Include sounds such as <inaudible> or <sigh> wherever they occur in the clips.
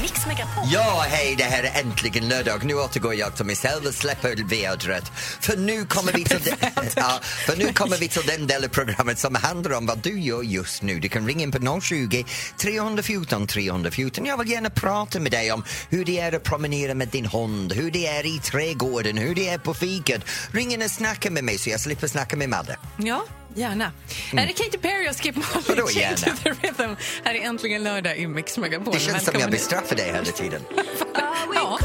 Mix Megapol. Ja, hej, det här är äntligen lördag. Nu återgår jag till mig själv och släpper vädret. För nu kommer vi till, ja, för nu kommer vi till den delen av programmet som handlar om vad du gör just nu. Du kan ringa in på 020 314 314. Jag vill gärna prata med dig om hur det är att promenera med din hund, hur det är i trädgården, hur det är på fiket. Ring in och snacka med mig så jag slipper snacka med Madde. Ja, gärna. Här är Katy Perry och Skip Marley. Vadå gärna? the Rhythm. Här är äntligen lördag i Mix Megapol. Det känns som Välkommen jag hit. bestraffar dig hela tiden. <laughs> Ja.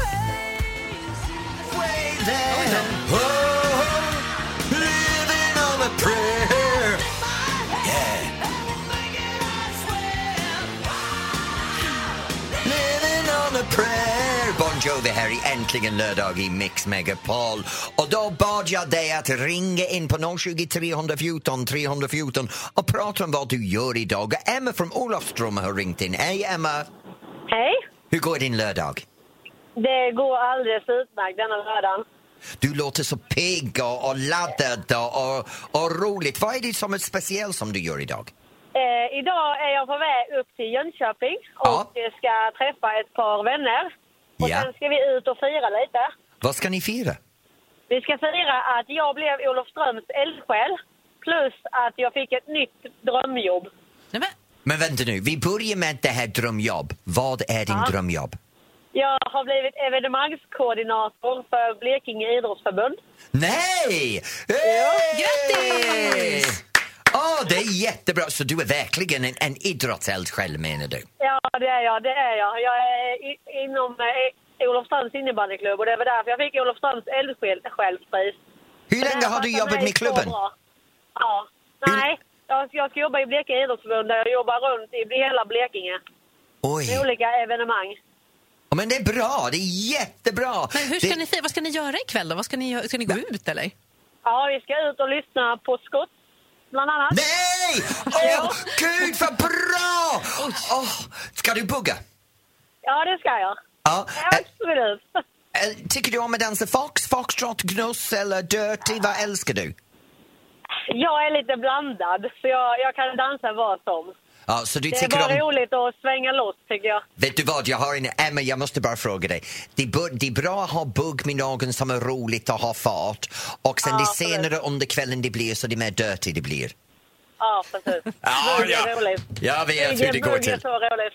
I Äntligen lördag i Mix Megapol. Och då bad jag dig att ringa in på 020 314 314 och prata om vad du gör idag. Emma från Olofström har ringt in. Hej Emma! Hej. Hur går din lördag? Det går alldeles utmärkt denna lördagen. Du låter så pigg och, och laddad och, och roligt. Vad är det som är speciellt som du gör idag? Eh, idag är jag på väg upp till Jönköping och Ja. ska träffa ett par vänner. Och Ja. sen ska vi ut och fira lite. Vad ska ni fira? Vi ska fira att jag blev Olofströms eldsjäl plus att jag fick ett nytt drömjobb. Nej, men, Men vänta nu, vi börjar med det här drömjobb. Vad är din Ja. drömjobb? Jag har blivit evenemangskoordinator för Blekinge idrottsförbund. Nej! Grattis! Åh, det är jättebra! Så du är verkligen en, en idrottseldsjäl menar du? Ja, det är jag. Det är jag. Jag är i, inom eh, Olofströms innebandyklubb och det var därför jag fick Olofströms eldsjälspris. Hur länge har du jobbat med klubben? Ja. Nej, jag, jag ska jobba i Blekinge idrottsförbund där jag jobbar runt i hela Blekinge med Oj, olika evenemang. Ja, men det är bra, det är jättebra! men hur ska det... ni fira? Vad ska ni göra ikväll då? Vad ska ni, ska ni gå ut eller? Ja, vi ska ut och lyssna på skott, bland annat. Nej! Åh, gud vad bra! Åh, ska du bugga? Ja, det ska jag. Ja. Absolut. Tycker du om att dansa fox, foxtrot, gnuss eller dirty? Vad älskar du? Jag är lite blandad, så jag, jag kan dansa vad som. Ja, så du Det är tycker bara om... roligt att svänga loss, tycker jag. Vet du vad, jag har en... Emma, jag måste bara fråga dig. Det är, det är bra att ha bugg med någon som är roligt och har fart och sen Ja, det senare under kvällen det blir så det mer dirty det blir. Ja, precis. Är ja. Jag vet hur det går till. är.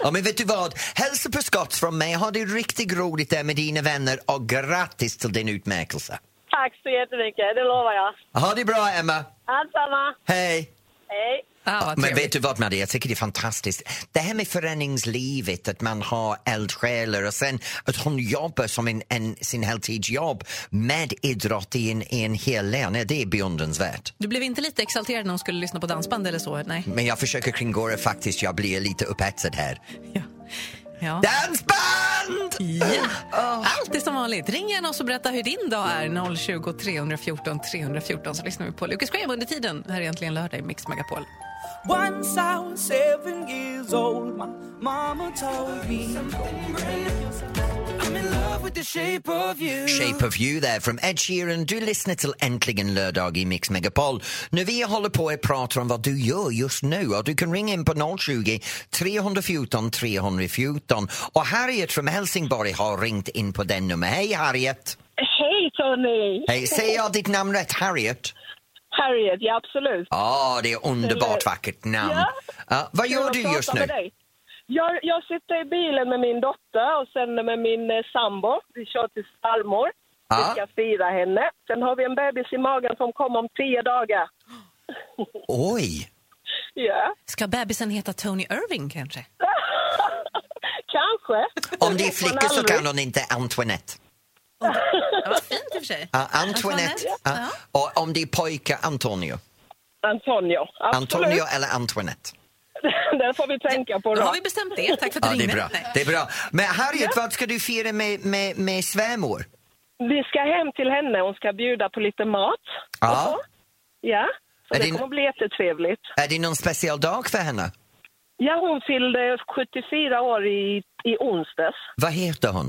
<laughs> Ja, men vet du vad? Hälsa på skott från mig. Ha det riktigt roligt där med dina vänner och grattis till din utmärkelse. Tack så jättemycket, det lovar jag. Ha det bra, Emma. Allsamma. Hej! Hej. Ah, Men vet du vad Maria, jag tycker det är fantastiskt. Det här med föreningslivet, att man har eldsjälar och sen att hon jobbar som en, en, sin heltidsjobb med idrott i en, i en hel län, det är beundransvärt. Du blev inte lite exalterad när hon skulle lyssna på dansband eller så? Nej. Men jag försöker kringgå det faktiskt, jag blir lite upphetsad här. Ja. ja. Dansband! Ja. Allt är som vanligt. Ring gärna oss och berätta hur din dag är. 020 314 314 så lyssnar vi på Lucas Graham under tiden. Här är egentligen lördag i Mix Megapol. Once I was seven years old, my mama told me I'm in love with the shape of you. Shape of you där från Ed Sheeran. Du lyssnar till Äntligen lördag i Mix Megapol. Nu vi håller på att prata om vad du gör just nu och du kan ringa in på 020 314 314 och Harriet från Helsingborg har ringt in på den nummer. Hej Harriet! Hej Tony! Hej, säger jag ditt namn rätt? Harriet? Harriet, ja absolut. Ja, det är underbart vackert namn. Ja. Ja, vad gör du just nu? Jag, jag sitter i bilen med min dotter och sen med min eh, sambo. Vi kör till Salmor. Ja. Vi ska fira henne. Sen har vi en bebis i magen som kommer om tio dagar. Oj! <laughs> Ja, Ska bebisen heta Tony Irving kanske? <laughs> kanske. Om det är flicka så kan hon inte Antoinette. Ja, vad fint i och för sig. Ja, Antoinette. Ja. Ja. Om det är pojkar, Antonio. Antonio, absolut. Antonio eller Antoinette. <laughs> Den får vi tänka på Då då. har vi bestämt det. Tack för att du Ja, det är ringde. bra. Det är bra. Men Harriet, vad ska du fira med, med, med svärmor? Vi ska hem till henne, hon ska bjuda på lite mat. Ja. Ja, så Är det det- kommer bli jättetrevligt. Är det någon speciell dag för henne? Ja, hon fyllde 74 år i, i onsdags. Vad heter hon?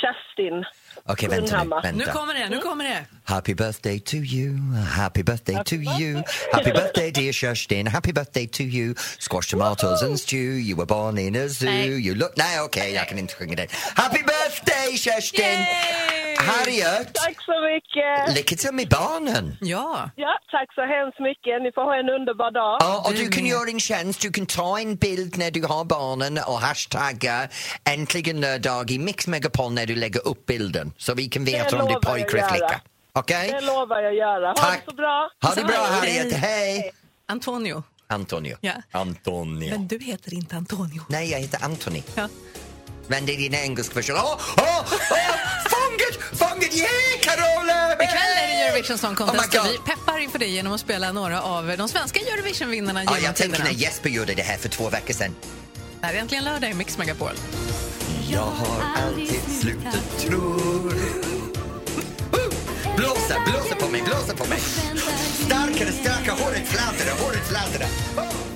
Kerstin Okej, vänta nu. Grundhammar. Nu Vänta. kommer det, nu kommer det. Happy birthday to you, happy birthday to you Happy birthday dear Kerstin, happy birthday to you Squash tomatoes and stew, you were born in a zoo Nej. you look... Nej, okej, jag kan inte sjunga den. Happy birthday Kerstin! Yay! Harriet! Tack så mycket! Lycka till med barnen! Ja, Ja, tack så hemskt mycket. Ni får ha en underbar dag. Ja, och Du kan göra en tjänst, du kan ta en bild när du har barnen och hashtagga äntligen lördag i Mix Megapol när du lägger upp bilden så vi kan veta om det är pojke eller flicka. Okej? Det lovar jag göra. Ha Tack. det så bra. Ha det bra Hej. Harriet, hej! Antonio. Antonio. Ja. Antonio. Men du heter inte Antonio. Nej, jag heter Anthony. Ja. Men det är din engelska version. Åh, åh, åh! Fånget! Fånget! Yeah, Carola! Ikväll är det Eurovision Song Oh Contest God. vi peppar inför det genom att spela några av de svenska Eurovision-vinnarna Ja, genom jag tänker när Jesper gjorde det här för två veckor sedan. Det här är äntligen lördag i Mix Megapol. Jag har alltid slutat tro Blåsa, blåsa på mig, blåsa på mig. Starkare, starkare, håret fladdrar, håret fladdrar.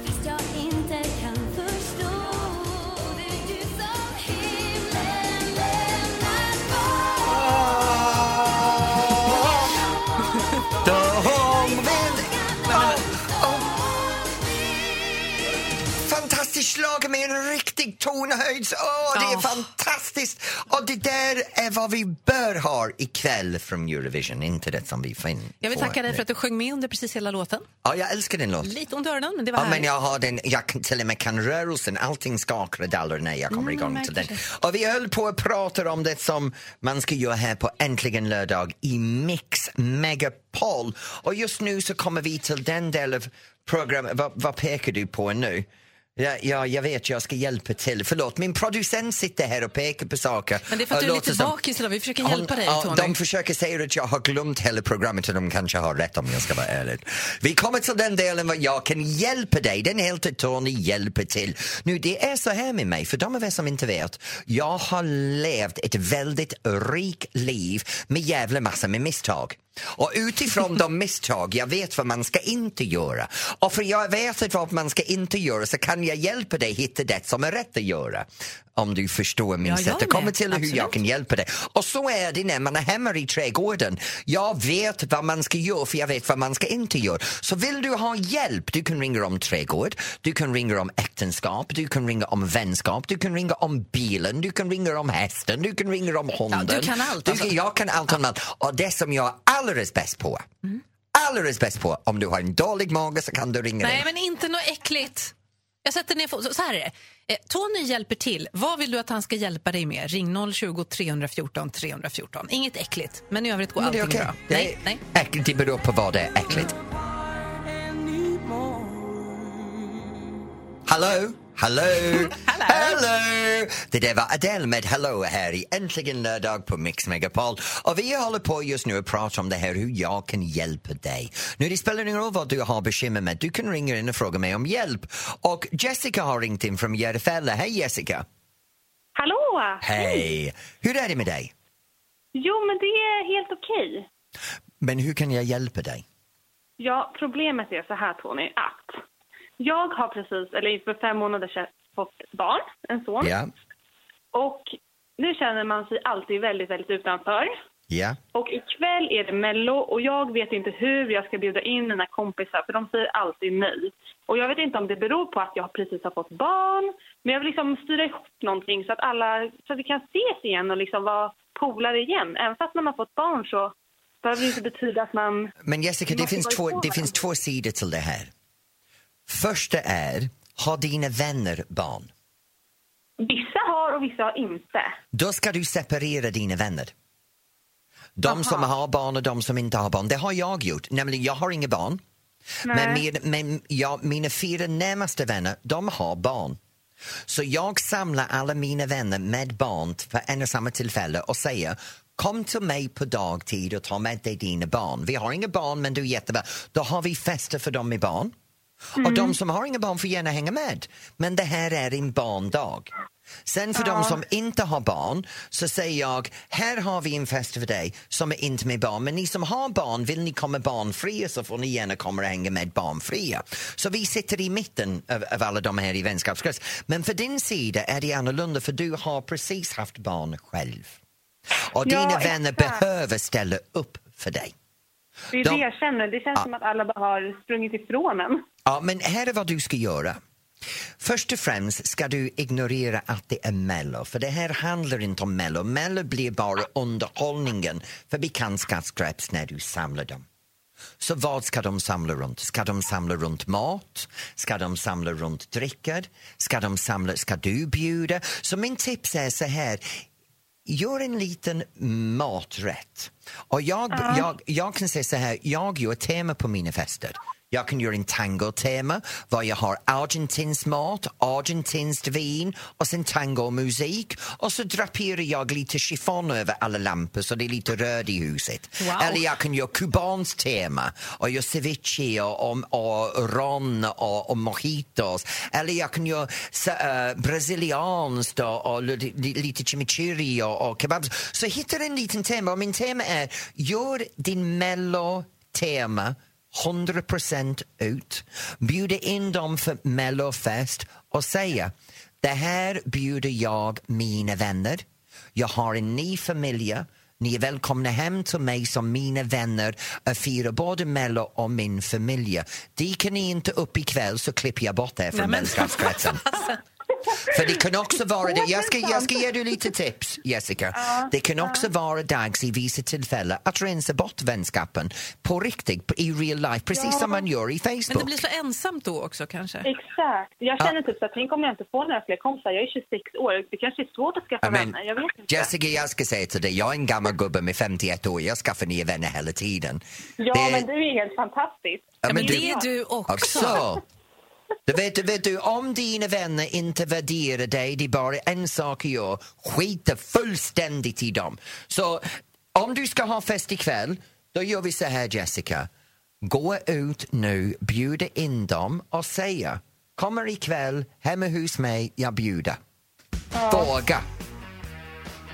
Fantastisk slag med en riktig tonhöjd. Åh, det är fantastiskt! Och det där är vad vi bör ha ikväll från Eurovision, inte det som vi får in. Jag vill tacka dig för att du sjöng med under precis hela låten. Ja, jag älskar den låten. Lite ont i öronen, men det var Ja, men jag har den, jag kan, till och med kan rörelsen, allting skakar och dalar när jag kommer Mm, igång till den. Och vi höll på att prata om det som man ska göra här på Äntligen lördag i Mix Megapol. Och just nu så kommer vi till den del av programmet, vad, vad pekar du på nu? Ja, ja, jag vet, jag ska hjälpa till. Förlåt, min producent sitter här och pekar på saker. Men det är för att du är lite bakis idag. Vi försöker Hon- hjälpa dig, ja, Tony. De försöker säga att jag har glömt hela programmet och de kanske har rätt om jag ska vara ärlig. Vi kommer till den delen var jag kan hjälpa dig. Den heter Tony hjälper till. Nu, det är så här med mig, för de av er som inte vet. Jag har levt ett väldigt rikt liv med jävla massa med misstag. Och utifrån de <laughs> misstag, jag vet vad man ska inte göra. Och för jag vet vad man ska inte göra så kan jag hjälpa dig hitta det som är rätt att göra. Om du förstår min Ja, sätt att komma till hur jag kan hjälpa dig. Och så är det när man är hemma i trädgården. Jag vet vad man ska göra för jag vet vad man ska inte göra. Så vill du ha hjälp, du kan ringa om trädgård, du kan ringa om äktenskap, du kan ringa om vänskap, du kan ringa om bilen, du kan ringa om hästen, du kan ringa om hunden. du kan allt, Du, alltså. Jag kan allt om allt. Och det som jag är alldeles bäst på, alldeles bäst på, om du har en dålig mage så kan du ringa Nej, mig. men inte något äckligt. Jag sätter ner fot- så, så här är det. Eh, Tony hjälper till. Vad vill du att han ska hjälpa dig med? Ring 020 314 314. Inget äckligt, men i övrigt går allting är okej. bra. Det Nej, nej. Äckligt, det beror på vad det är äckligt. Hallå? Hallå? Hallå? Det där var Adele med Hello här i Äntligen lördag på Mix Megapol. Och vi håller på just nu att prata om det här hur jag kan hjälpa dig. Nu det spelar ingen roll vad du har bekymmer med. Du kan ringa in och fråga mig om hjälp. Och Jessica har ringt in från Järfälla. Hej Jessica! Hallå! Hej! Hur är det med dig? Jo, men det är helt okej. Men hur kan jag hjälpa dig? Ja, problemet är så här Tony, att jag har precis, eller för fem månader sedan, fått barn, en son. Ja? Och nu känner man sig alltid väldigt, väldigt utanför. Ja? Och ikväll är det mello och jag vet inte hur jag ska bjuda in mina kompisar för de säger alltid nej. Och jag vet inte om det beror på att jag precis har fått barn, men jag vill liksom styra ihop någonting så att alla, så att vi kan ses igen och liksom vara polare igen. Även fast man har fått barn så behöver det inte betyda att man... Men Jessica, det finns, två, det finns två sidor till det här. Första är, har dina vänner barn? Vissa har och vissa har inte. Då ska du separera dina vänner. De som har barn och de som inte har barn. Det har jag gjort. Nämligen, jag har inga barn. Men, med, men jag, mina fyra närmaste vänner, de har barn. Så jag samlar alla mina vänner med barn för en och samma tillfälle och säger Kom till mig på dagtid och ta med dig dina barn. Vi har inga barn men du är jättebra. Då har vi fester för dem med barn. Och de som har inga barn får gärna hänga med. Men det här är en barndag. Sen för de som inte har barn så säger jag, här har vi en fest för dig som är inte med barn. Men ni som har barn, vill ni komma barnfria så får ni gärna komma och hänga med barnfria. Så vi sitter i mitten av, av alla de här i vänskapskrets. Men för din sida är det annorlunda för du har precis haft barn själv. Och Ja, dina vänner exakt. behöver ställa upp för dig. Det är De- det jag känner. Det känns Ja. som att alla bara har sprungit ifrån en. Ja, men här är vad du ska göra. Först och främst ska du ignorera att det är Mello, för det här handlar inte om Mello. Mello blir bara underhållningen för bekantskapskrets när du samlar dem. Så vad ska de samla runt? Ska de samla runt mat? Ska de samla runt drickor? Ska de samla, ska du bjuda? Så min tips är så här, gör en liten maträtt. Och jag, jag, jag kan säga så här, jag gör tema på mina fester. Jag kan göra en tango-tema var jag har argentinsk mat, argentinskt vin och sen tangomusik och så draperar jag lite chiffon över alla lampor så det är lite röd i huset. Wow. Eller jag kan göra kubanskt tema och göra ceviche och, och, och ron och, och mojitos. Eller jag kan göra uh, brasilianskt och, och li- li- lite chimichurri och, och kebabs. Så hittar en liten tema och min tema är gör din mello-tema 100% ut. Bjuda in dem för mellofest och säga det här bjuder jag mina vänner. Jag har en ny familj. Ni är välkomna hem till mig som mina vänner och fira både Mello och min familj. Dyker ni inte upp ikväll så klipper jag bort er från vänskapskretsen. <laughs> <laughs> För det kan också vara det. Jag ska, jag ska ge dig lite tips, Jessica. Det kan också vara dags i vissa tillfällen att rensa bort vänskapen på riktigt, i real life, precis som man gör i Men det Facebook. blir så ensamt då också kanske? Exakt. Jag känner typ så att tänk om jag inte får några fler kompisar. Jag är 26 år. Det kanske är svårt att skaffa Ja, men, vänner. Jag vet inte. Jessica, jag ska säga till dig, jag är en gammal gubbe med 51 år, jag skaffar nya vänner hela tiden. Ja, Det- men du är helt fantastisk. Ja, Men du- det är du också. Också. Vet, du vet du, om dina vänner inte värderar dig, det är bara en sak att göra. Skita fullständigt i dem. Så om du ska ha fest ikväll, då gör vi så här Jessica. Gå ut nu, bjuda in dem och säga kommer ikväll hemma hos mig, jag bjuder. Våga.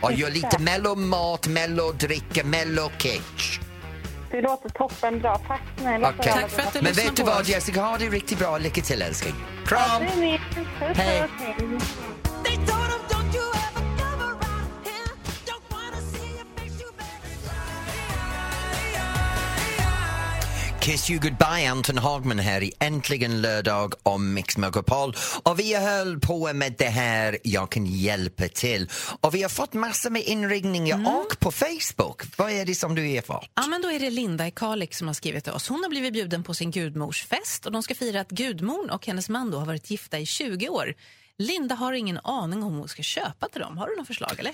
Och gör lite mellomat, mellodricka, mellokitsch. Det låter toppenbra. Tack snälla Okej. Tack för att du Men vet du vad. Jessica, ha det riktigt bra. Lycka till älskling. Kram! Hej. Kiss you goodbye, Anton Hagman här i Äntligen lördag om Mix Megapol. Och vi höll på med det här Jag kan hjälpa till. Och vi har fått massor med inringningar Mm. och på Facebook. Vad är det som du har fått? Ja, men då är det Linda i Kalix som har skrivit till oss. Hon har blivit bjuden på sin gudmorsfest och de ska fira att gudmorn och hennes man då har varit gifta i 20 år. Linda har ingen aning om hon ska köpa till dem. Har du något förslag eller?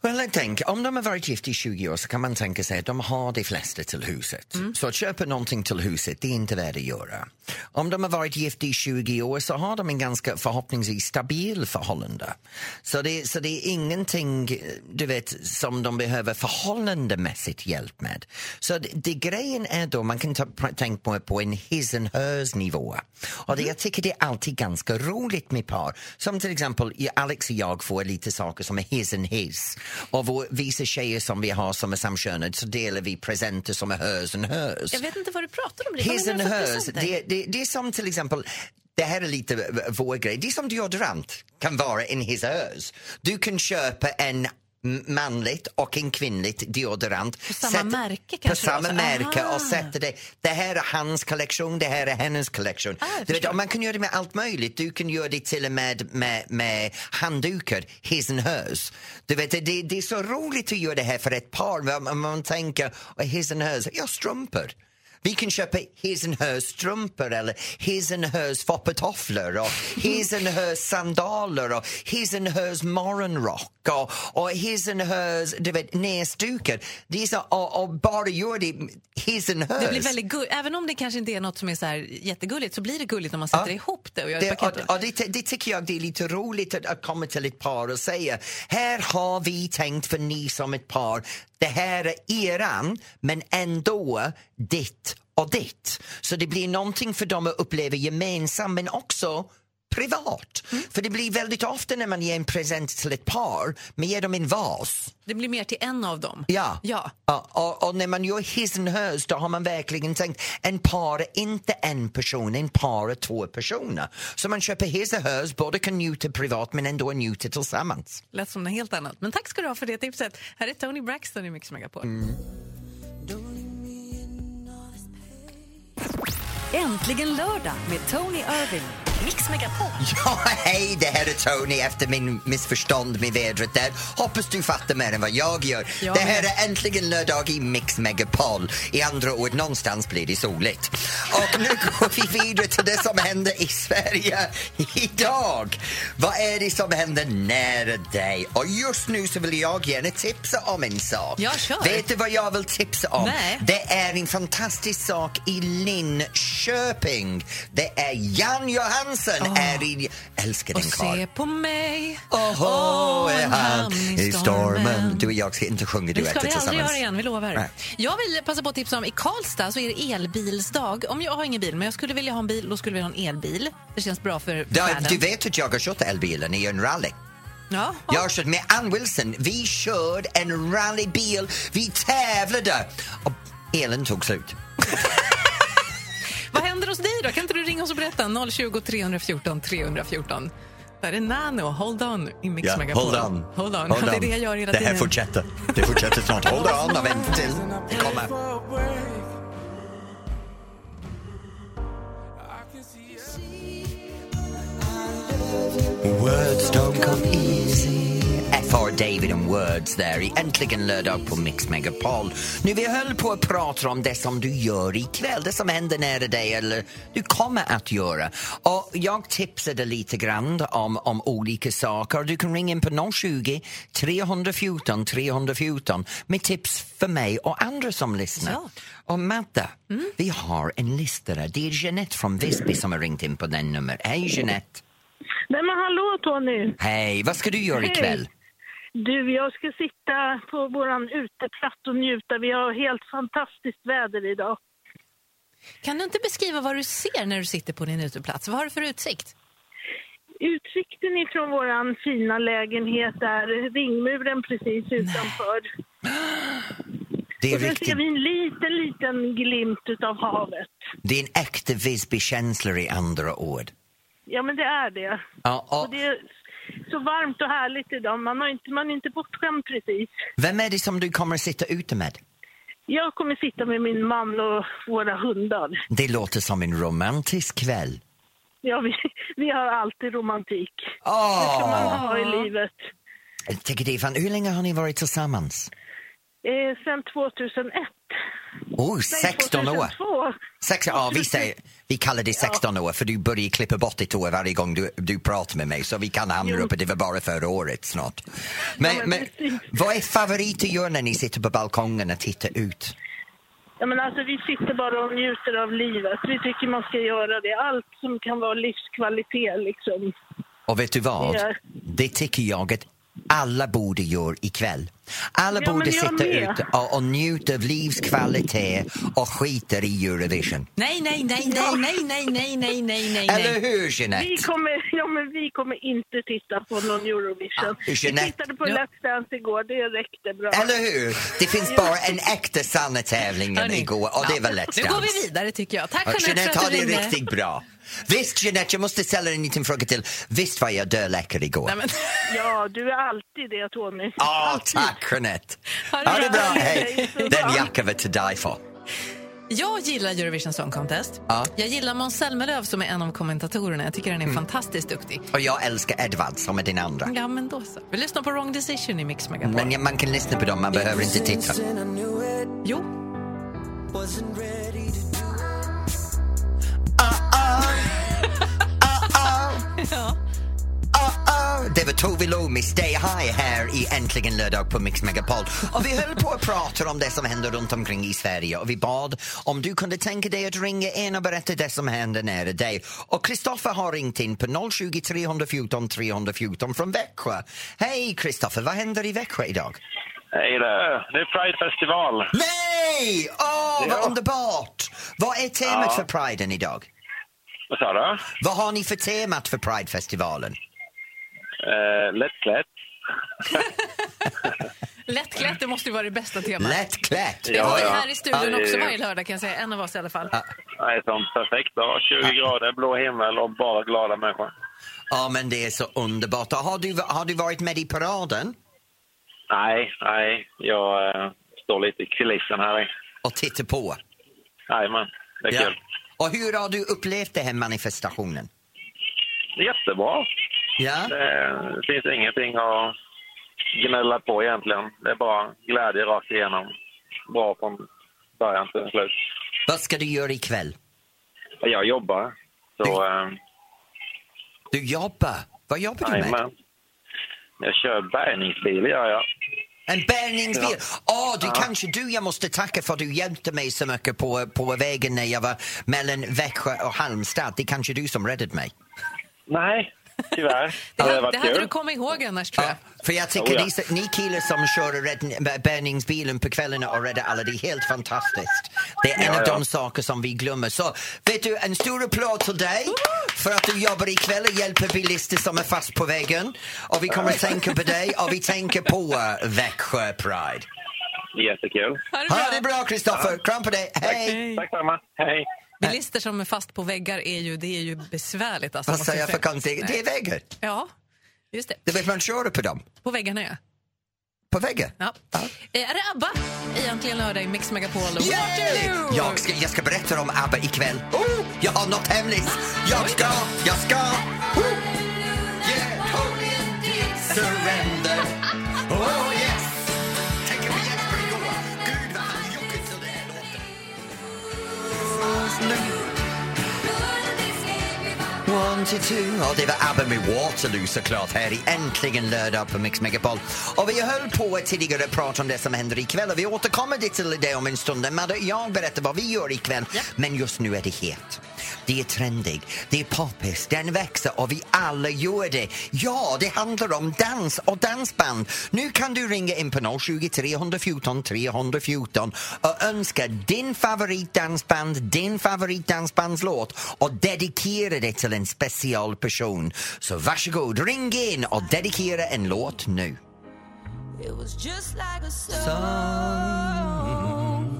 Well, tänker, om de har varit gifta i 20 år så kan man tänka sig att de har de flesta till huset. Så att köpa någonting till huset, det är inte värt att göra. Om de har varit gifta i 20 år så har de en ganska förhoppningsvis stabil förhållande. Så det, så det är ingenting du vet, som de behöver förhållandemässigt hjälp med. Så det, det grejen är då, man kan ta, tänka på, på en his and hers nivå. Och det, jag tycker det är alltid ganska roligt med par. Som till exempel, Alex och jag får lite saker som är his and his. Och vår, vissa tjejer som vi har som är samkönade så delar vi presenter som är hers and hers. Jag vet inte vad du pratar om. His and hers, det, det, det är som till exempel det här är lite vår grej. Det är som deodorant kan vara en his hers. Du kan köpa en manligt och en kvinnligt deodorant. På samma märke På kanske samma också? märke Aha. och sätter det. Det här är hans kollektion, det här är hennes kollektion. Ah, du vet, man kan göra det med allt möjligt. Du kan göra det till och med med, med handdukar, his and hers. Du vet, det, det är så roligt att göra det här för ett par. Man, man tänker, "Oh, his and hers, ja strumpor. Vi kan köpa his and hers strumpor eller his and hers foppetofflor och his and hers sandaler och his and hers morgonrock och, och his and hers du vet, näsdukar. Och, och bara gör det his and hers. Det blir väldigt gull- Även om det kanske inte är något som är så jättegulligt så blir det gulligt när man sätter Ja. ihop det och gör Det, ett paket. och, och det, det tycker jag det är lite roligt att, att komma till ett par och säga här har vi tänkt för ni som ett par, det här är eran men ändå ditt och ditt. Så det blir någonting för dem att uppleva gemensamt men också privat. Mm. För det blir väldigt ofta när man ger en present till ett par, man ger dem en vas. Det blir mer till en av dem. Ja. Ja. Ja, och, och när man gör his and hers då har man verkligen tänkt en par är inte en person, en par är två personer. Så man köper his and hers, båda kan njuta privat men ändå njuta tillsammans. Lät som något helt annat. Men tack ska du ha för det tipset. Här är Tony Braxton i Mix Megapol. Mm. Äntligen lördag med Tony Irving. Mix Megapol. <laughs> Ja, hej, det här är Tony efter min missförstånd med vädret där. Hoppas du fattar mer än vad jag gör. Jag det här är äntligen lördag i Mix Megapol. I andra ord, någonstans blir det soligt. Och nu går vi vidare till det som händer i Sverige idag. Vad är det som händer nära dig? Och just nu så vill jag gärna tipsa om en sak. Ja, kör. Vet du vad jag vill tipsa om? Nej. Det är en fantastisk sak i Linköping. Det är Jan Johansson är i... Älskar Och den karln. se på mig. Åh, är en han i stormen. Du och jag ska inte sjunga Det ska duetter vi aldrig tillsammans. göra igen, vi lovar. Nej. Jag vill passa på att tipsa om, i Karlstad så är det elbilsdag. Om jag har ingen bil, men jag skulle vilja ha en bil, då skulle jag vilja ha en elbil. Det känns bra för världen. du vet att jag har kört elbilen i en rally. Ja, Jag har kört med Ann Wilson. Vi körde en rallybil. Vi tävlade. Och elen tog slut. <laughs> Händer hos dig då? Kan inte du ringa oss och berätta? 020 314 314. Där är Nano, Hold On i Mix Megapol. hold on. Hold on. Hold <laughs> Det är on. det jag gör hela Det tiden. här fortsätter. Det fortsätter snart. <laughs> Hold on och vänta till det kommer. Words don't come easy. David and Words där i Äntligen lördag på Mix Megapol. Nu vi höll på att prata om det som du gör ikväll, det som händer nära dig eller du kommer att göra. Och jag tipsade lite grann om, om olika saker. Du kan ringa in på 020 314 314 med tips för mig och andra som lyssnar. Ja. Och Madde, vi har en lista där. Det är Jeanette från Visby som har ringt in på den nummer. Hej Jeanette! Nej men hallå Tony! Hej, vad ska du göra Hej. ikväll? Du, jag ska sitta på våran uteplats och njuta. Vi har helt fantastiskt väder idag. Kan du inte beskriva vad du ser när du sitter på din uteplats? Vad har du för utsikt? Utsikten ifrån våran fina lägenhet är ringmuren precis utanför. <gasps> Det är, Och sen riktigt, ser vi en liten, liten glimt utav havet. det är en äkta Visby-känsla i andra ord. Ja, men det är det. Ja, Och och det är så varmt och härligt idag. Man, har inte, man är inte bortskämd precis. vem är det som du kommer att sitta ute med? Jag kommer sitta med min man och våra hundar. Det låter som en romantisk kväll. Ja, vi, vi har alltid romantik. Det ska man ha i livet. Jag tycker det är fan, hur länge har ni varit tillsammans? Eh, sen 2001. Oh, Nej, 16 år! 2002. Sex, ja, vi, säger, vi kallar det 16 år för du börjar klippa bort ett år varje gång du, du pratar med mig så vi kan hamna Jo. uppe, det var bara förra året snart. Men, Ja, men men vad är favorit att göra när ni sitter på balkongen och tittar ut? Ja, men alltså, vi sitter bara och njuter av livet. Vi tycker man ska göra det. Allt som kan vara livskvalitet liksom. Och vet du vad? Ja. Det tycker jag att alla borde göra ikväll. Alla Ja, borde sitta ute och, och njuta av livskvalitet och skiter i Eurovision. Nej, nej, nej, nej, nej, nej, nej, nej, nej, nej, Eller hur, Jeanette? Vi kommer, ja, men vi kommer inte titta på någon Eurovision. Ah, vi Jeanette. tittade på Ja. Let's Dance igår, det räckte bra. Eller hur? Det finns bara en äkta sanna tävling igår och det var Let's Nu går Dance. vi vidare tycker jag. Tack Jeanette Jeanette för att du det ringde. riktigt bra. Visst Jeanette, jag måste ställa en liten fråga till. Visst var jag döläcker igår? Nej, men, <laughs> Ja, du är alltid det Tony. Ja, tack Jeanette. Ha det Ha det bra. bra, hej. Den jackan var to die for. jag gillar Eurovision Song Contest. Ja. Jag gillar Måns Zelmerlöw som är en av kommentatorerna. Jag tycker han är fantastiskt duktig. Och jag älskar Edvard som är din andra. Ja, men då så. Vi lyssnar på Wrong Decision i Mix Megapol. Men ja, man kan lyssna på dem, man behöver inte titta. Jo. Ja. Oh, det var Tove Lo med Stay High här i Äntligen lördag på Mix Megapol. Och vi höll på att prata om det som händer runt omkring i Sverige och vi bad om du kunde tänka dig att ringa in och berätta det som händer nära dig. Och Kristoffer har ringt in på 020 314 314 från Växjö. Hej Kristoffer, vad händer i Växjö idag? Hej där, det är Pride-festival. Nej! Åh, vad Ja. underbart! Vad är temat Ja. för priden idag? Vad sa du? Vad har ni för temat för Pridefestivalen? Eh, lättklätt. <laughs> Lättklätt, det måste ju vara det bästa temat. Lättklätt? Vi har ju Ja, ja. här i studion Ja, också ja. varje lördag kan jag säga. En av oss i alla fall. Nej, som perfekt dag. 20 grader, blå himmel och bara glada människor. Ja, men det är så underbart. Har du, har du varit med i paraden Nej, nej. Jag eh, står lite i kulissen här. i. och tittat på? Jajamän, det är Ja. kul. Och hur har du upplevt den här manifestationen? Jättebra. Ja? Det finns ingenting att gnälla på egentligen. Det är bara glädje rakt igenom. Bra från början till slut. Vad ska du göra ikväll? Jag jobbar, så... eh, Du jobbar? Vad jobbar du med? Jag kör bärgningsbil, gör jag. En bärgningsbil? Ja. du Ja. kanske du jag måste tacka för du hjälpte mig så mycket på, på vägen när jag var mellan Växjö och Halmstad. Det kanske du som räddade mig. Nej, tyvärr. Det, hade det hade du kommit ihåg annars tror jag. För jag tycker Oh, ja. ni, ni killar som kör bärgningsbilen på kvällarna och räddar alla, det är helt fantastiskt. Det är en Ja, av ja. de saker som vi glömmer. Så vet du, en stor applåd till dig för att du jobbar ikväll och hjälper bilister som är fast på vägen. Och vi kommer att tänka på dig och vi tänker på uh, Växjö Pride. Jättekul. Ha det bra. Kristoffer, kram på dig, hej! Tack samma. Hej. Bilister som är fast på väggar är ju, det är ju besvärligt. Alltså, Vad säger jag för konstigt? Det är väggar. Ja, just det. Det vet man köra på dem. På väggarna ja. På väggar. ja. Eh, Är det ABBA? Egentligen lördag i Mix Megapol. Waterloo! Jag ska, jag ska berätta om ABBA ikväll. Oh, jag har något hemligt. Jag ska, jag ska. Oh, yeah, indeed, surrender. Oh låten. One to two. Ja, det var ABBA med Waterloo såklart här i Äntligen lördag på Mix Megapol. Och vi höll på tidigare att prata om det som händer ikväll och vi återkommer till det om en stund. Madde, jag berättar vad vi gör ikväll, men just nu är det het. Det är trendig, det är poppis, den växer och vi alla gör det. Ja, det handlar om dans och dansband. Nu kan du ringa in på 020 314 314 och önska din favoritdansband, din favoritdansbandslåt och dedikera det till en speciell person. Så varsågod, ring in och dedikera en låt nu. It was just like a song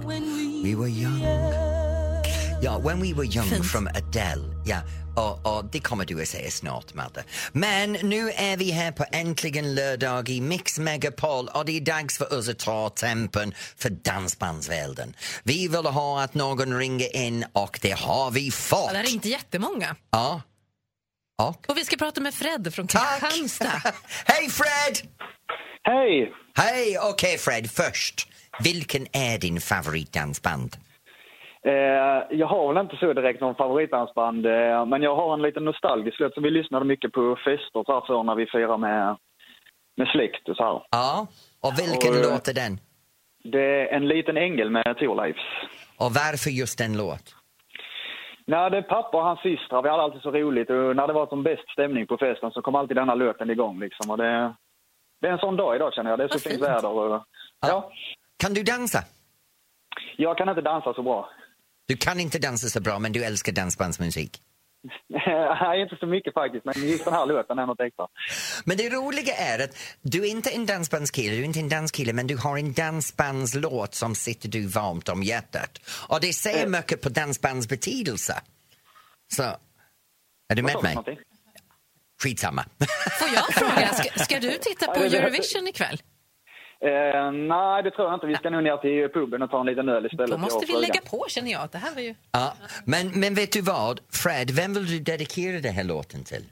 when we, We were young. Ja, When We Were Young Fint. from Adele. Ja, och, och det kommer du att säga snart, Madde. Men nu är vi här på Äntligen lördag i Mix Megapol och det är dags för oss att ta tempen för dansbandsvärlden. Vi vill ha att någon ringer in och det har vi Ja, fått. det har ringt jättemånga. Ja. Och? Och vi ska prata med Fred från! Kristianstad. <laughs> Hej Fred! Hej! Hej! Okej Fred, först. Vilken är din favoritdansband? Eh, jag har väl inte så direkt någon favoritdansband, eh, men jag har en liten nostalgisk låt som vi lyssnade mycket på fester så här förr när vi firade med, med släkt och så här. Ja, och vilken Och, eh, låt är den? Det är En liten ängel med Thorleifs. Och varför just den låt? När det är pappa och hans systrar, vi hade alltid så roligt och när det var som bäst stämning på festen så kom alltid denna låten igång liksom. Och det, det är en sån dag idag känner jag, det är så fint. väder och, ja. Kan du dansa? Jag kan inte dansa så bra. Du kan inte dansa så bra, men du älskar dansbandsmusik. <laughs> Nej, inte så mycket faktiskt, men just den här låten är något extra. Men det roliga är att du är inte en dansbandskille, du är inte en danskille, men du har en dansbandslåt som sitter du varmt om hjärtat. Och det säger Eh. mycket på dansbands betydelse. Så, är du med mig? någonting? Skitsamma. Får jag fråga, <laughs> ska, ska du titta på Eurovision ikväll? Eh, nej, det tror jag inte. Vi ska nog ner till puben och ta en liten öl istället. Då måste vi lägga på känner jag. Det här var ju... ja. men, men vet du vad, Fred, vem vill du dedikera den här låten till?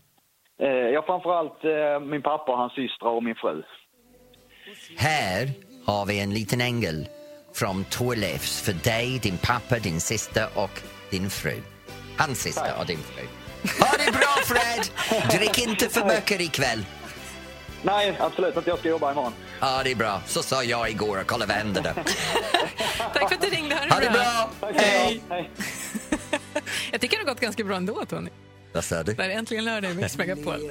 Eh, jag framförallt eh, min pappa hans systrar och min fru. Här har vi en liten ängel från Thorleifs för dig, din pappa, din syster och din fru. Hans syster och din fru. Ha det bra Fred! Drick inte för mycket ikväll. Nej, absolut inte. Jag ska jobba imorgon. Ja, det är bra. Så sa jag igår och kolla vad hände då. <laughs> Tack för att du ringde. Ha det, Ha det bra! Tack ska Hej! Hej! <laughs> Jag tycker det har gått ganska bra ändå, Tony. Vad sa du? Det är äntligen lördag i Mix Megapol. <laughs>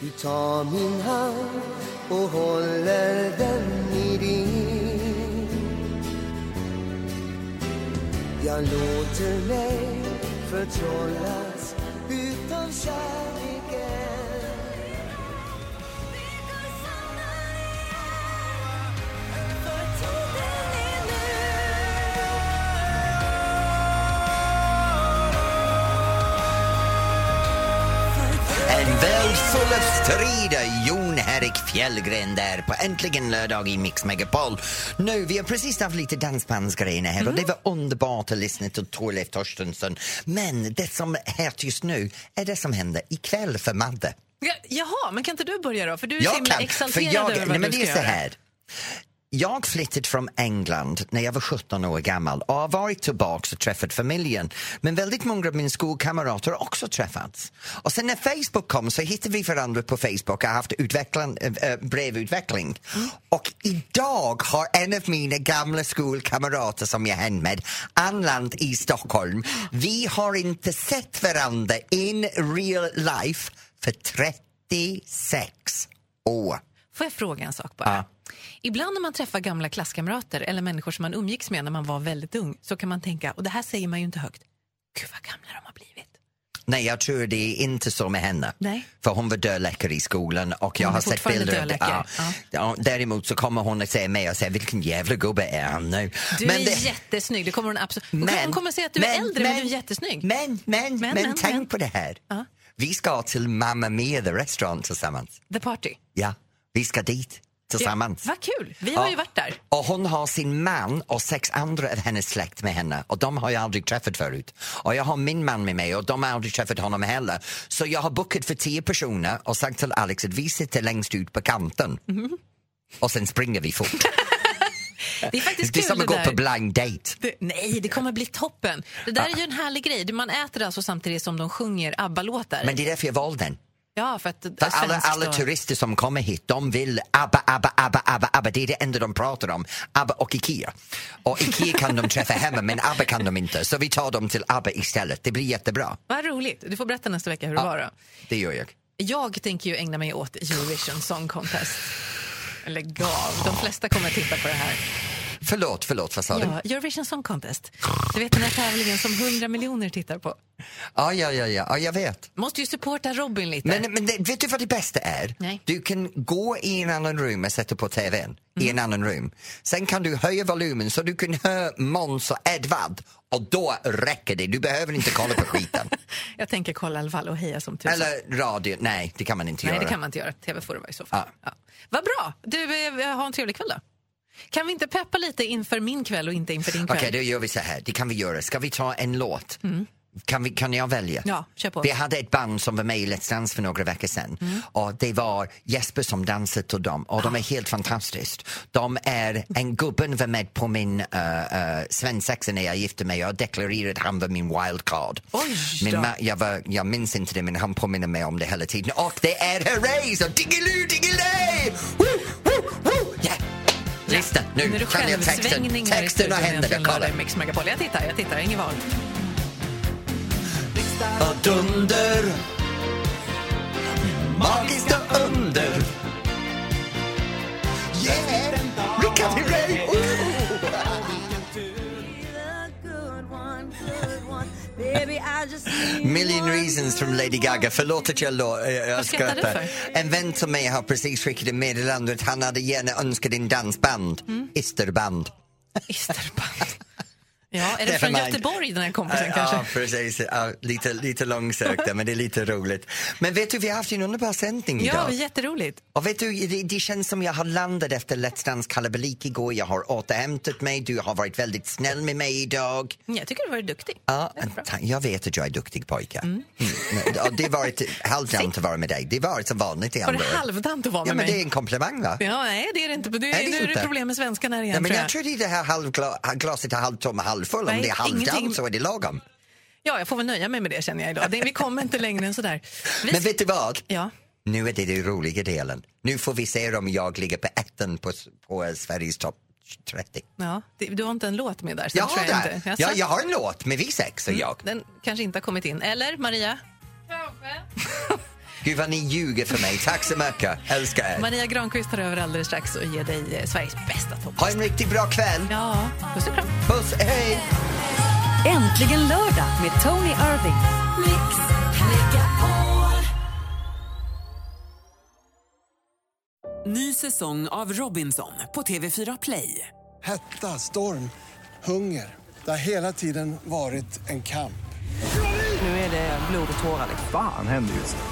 Du tar min hand och håller den Jag låter mig förtrollas utan kärleken En värld full av strider. Jon Erik Fjällgren där på Äntligen lördag i Mix Megapol. Nu, vi har precis haft lite dansbandsgrejer här och det var underbart att lyssna till Torleif Torstensson. Men det som är här just nu är det som händer ikväll för Madde. Ja, jaha, men kan inte du börja då? För du är så himla för exalterad jag, över vad nej, men du det ska är så här. Jag flyttade från England när jag var 17 år gammal och har varit tillbaka och träffat familjen. Men väldigt många av mina skolkamrater har också träffats. Och sen när Facebook kom så hittade vi varandra på Facebook och har haft utvecklan, äh, brevutveckling. Och idag har en av mina gamla skolkamrater som jag hängde med anlänt i Stockholm. Vi har inte sett varandra in real life för 36 år. Får jag fråga en sak bara? Ibland när man träffar gamla klasskamrater eller människor som man umgicks med när man var väldigt ung så kan man tänka, och det här säger man ju inte högt, gud vad gamla de har blivit. Nej, jag tror det är inte så med henne. Nej. För hon var dödläkare i skolan och jag har sett bilder av det. Ja. Ja, däremot så kommer hon att säga mig och säga vilken jävla gubbe är han nu? Du men är det- jättesnygg, det kommer hon absolut... Men- hon kommer säga att du är äldre men, du är jättesnygg. Men, men, men, men, tänk men. på det här. Ja. Vi ska till Mamma Mia, the restaurant tillsammans. The party. Ja, vi ska dit tillsammans. Ja, vad kul, vi har Ja. ju varit där. Och hon har sin man och sex andra av hennes släkt med henne och de har jag aldrig träffat förut. Och jag har min man med mig och de har aldrig träffat honom heller. Så jag har bokat för tio personer och sagt till Alex att vi sitter längst ut på kanten. Mhm. Och sen springer vi fort. <laughs> Det är faktiskt det är kul som att gå där. på blind date. Det, nej, det kommer bli toppen. Det där är ju en härlig grej. Man äter alltså samtidigt som de sjunger ABBA-låtar. Men det är därför jag valde den. Ja, för att För alla, alla turister som kommer hit, de vill ABBA, ABBA, ABBA, ABBA, ABBA. Det är det enda de pratar om. ABBA och IKEA. Och IKEA kan de träffa hemma, men ABBA kan de inte. Så vi tar dem till ABBA istället. Det blir jättebra. Vad roligt. Du får berätta nästa vecka hur det var då. Det gör jag. Jag tänker ju ägna mig åt Eurovision Song Contest. Lägg av. De flesta kommer att titta på det här. Förlåt, förlåt, vad sa du? Ja, Eurovision Song Contest. Du vet den här tävlingen som 100 miljoner tittar på. Ja, ja, ja, ja, ja jag vet. Måste ju supporta Robin lite. Men, men det, vet du vad det bästa är? Nej. Du kan gå i en annan rum och sätta på tvn i en annan rum. Sen kan du höja volymen så du kan höra Måns och Edvard och då räcker det. Du behöver inte kolla på skiten. <laughs> Jag tänker kolla i alla fall och heja som tusan. Eller radio. Nej, det kan man inte Nej, göra. det kan man inte göra. TV får det vara i så fall. Ja. Vad bra. Du, eh, ha en trevlig kväll då. Kan vi inte peppa lite inför min kväll och inte inför din kväll? Okej, då gör vi så här. Det kan vi göra. Ska vi ta en låt? Kan, vi, kan jag välja? Ja, kör på. Vi hade ett band som var med i Let's Dance för några veckor sedan. Och det var Jesper som dansade till dem och de är helt fantastiskt. De är, en gubben var med på min uh, uh, svensexa när jag gifte mig. Jag deklarerade att han var min wildcard. Oj Min ma- jag, var, jag minns inte det men han påminner mig om det hela tiden. Och det är Herreys och Diggiloo Diggiley! Lyssna, nu, Nu kan jag texten. Texten och händerna, Megapol. Jag tittar, jag tittar, inget val. och dunder <laughs> Million reasons from Lady Gaga. Förlåt att jag, lo- eh, jag skrattar. En vän till mig har precis skickat ett meddelande att han hade gärna önskat en dansband. Mm. Isterband. Isterband. Ja, är det från. Göteborg den här kompisen Ja, kanske? Ja, precis. Ja, lite, lite långsökt men det är lite roligt. Men vet du, vi har haft en underbar sändning Ja, idag. är jätteroligt. Och vet du, det, det känns som jag har landat efter Let's Dance kalabalik igår. Jag har återhämtat mig. Du har varit väldigt snäll med mig idag. Jag tycker du har varit duktig. Ja, jag vet att jag är duktig pojke. Mm. Men, och det har varit halvdant <laughs> att vara med dig. Det har varit som vanligt i Var det andra halvdant att vara Ja, med men det är en komplimang va? Ja, nej, det är det inte. Det, Är det nu är det inte? problem med svenskan här igen, Ja, men tror jag. jag tror det är det här halvgla- glaset är halvfull. Om det är halvdant ingenting- så är det lagom. Ja, jag får väl nöja mig med det känner jag idag. Det, vi kommer inte längre än sådär. Vi... Men vet du vad? Ja. Nu är det den roliga delen. Nu får vi se om jag ligger på ettan på, på Sveriges topp 30. Ja, det, du har inte en låt med där? så Jag har jag inte. Ja, Jaså? jag har en låt med vi sex och jag. Den kanske inte har kommit in. Eller, Maria? <laughs> Gud vad ni ljuger för mig. Tack så mycket. Älskar er. Maria Granqvist tar över alldeles strax och ger dig eh, Sveriges bästa topp. Ha en riktigt bra kväll. Ja, puss och kram. Puss, hej! Äntligen lördag med Tony Irving. Mix. Ny säsong av Robinson på TV4 Play. Hetta, storm, hunger. Det har hela tiden varit en kamp. Nu är det blod och tårar. liksom. Fan händer just nu.